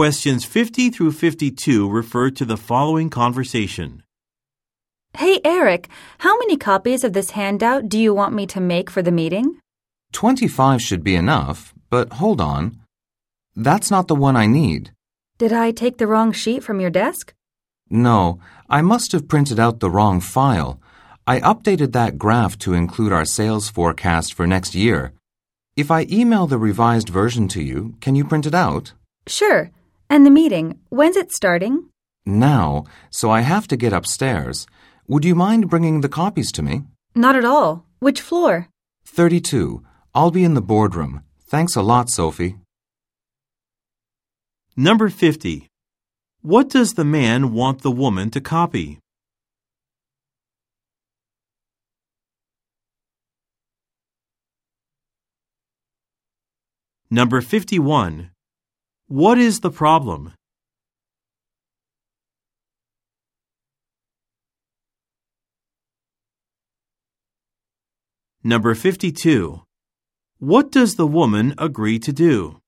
Questions 50 through 52 refer to the following conversation. Hey, Eric, how many copies of this handout do you want me to make for the meeting? 25 should be enough, but hold on. That's not the one I need. Did I take the wrong sheet from your desk? No, I must have printed out the wrong file. I updated that graph to include our sales forecast for next year. If I email the revised version to you, can you print it out? Sure. And the meeting, when's it starting? Now, so I have to get upstairs. Would you mind bringing the copies to me? Not at all. Which floor? 32. I'll be in the boardroom. Thanks a lot, Sophie. Number 50. What does the man want the woman to copy? Number 51. What is the problem? Number 52. What does the woman agree to do?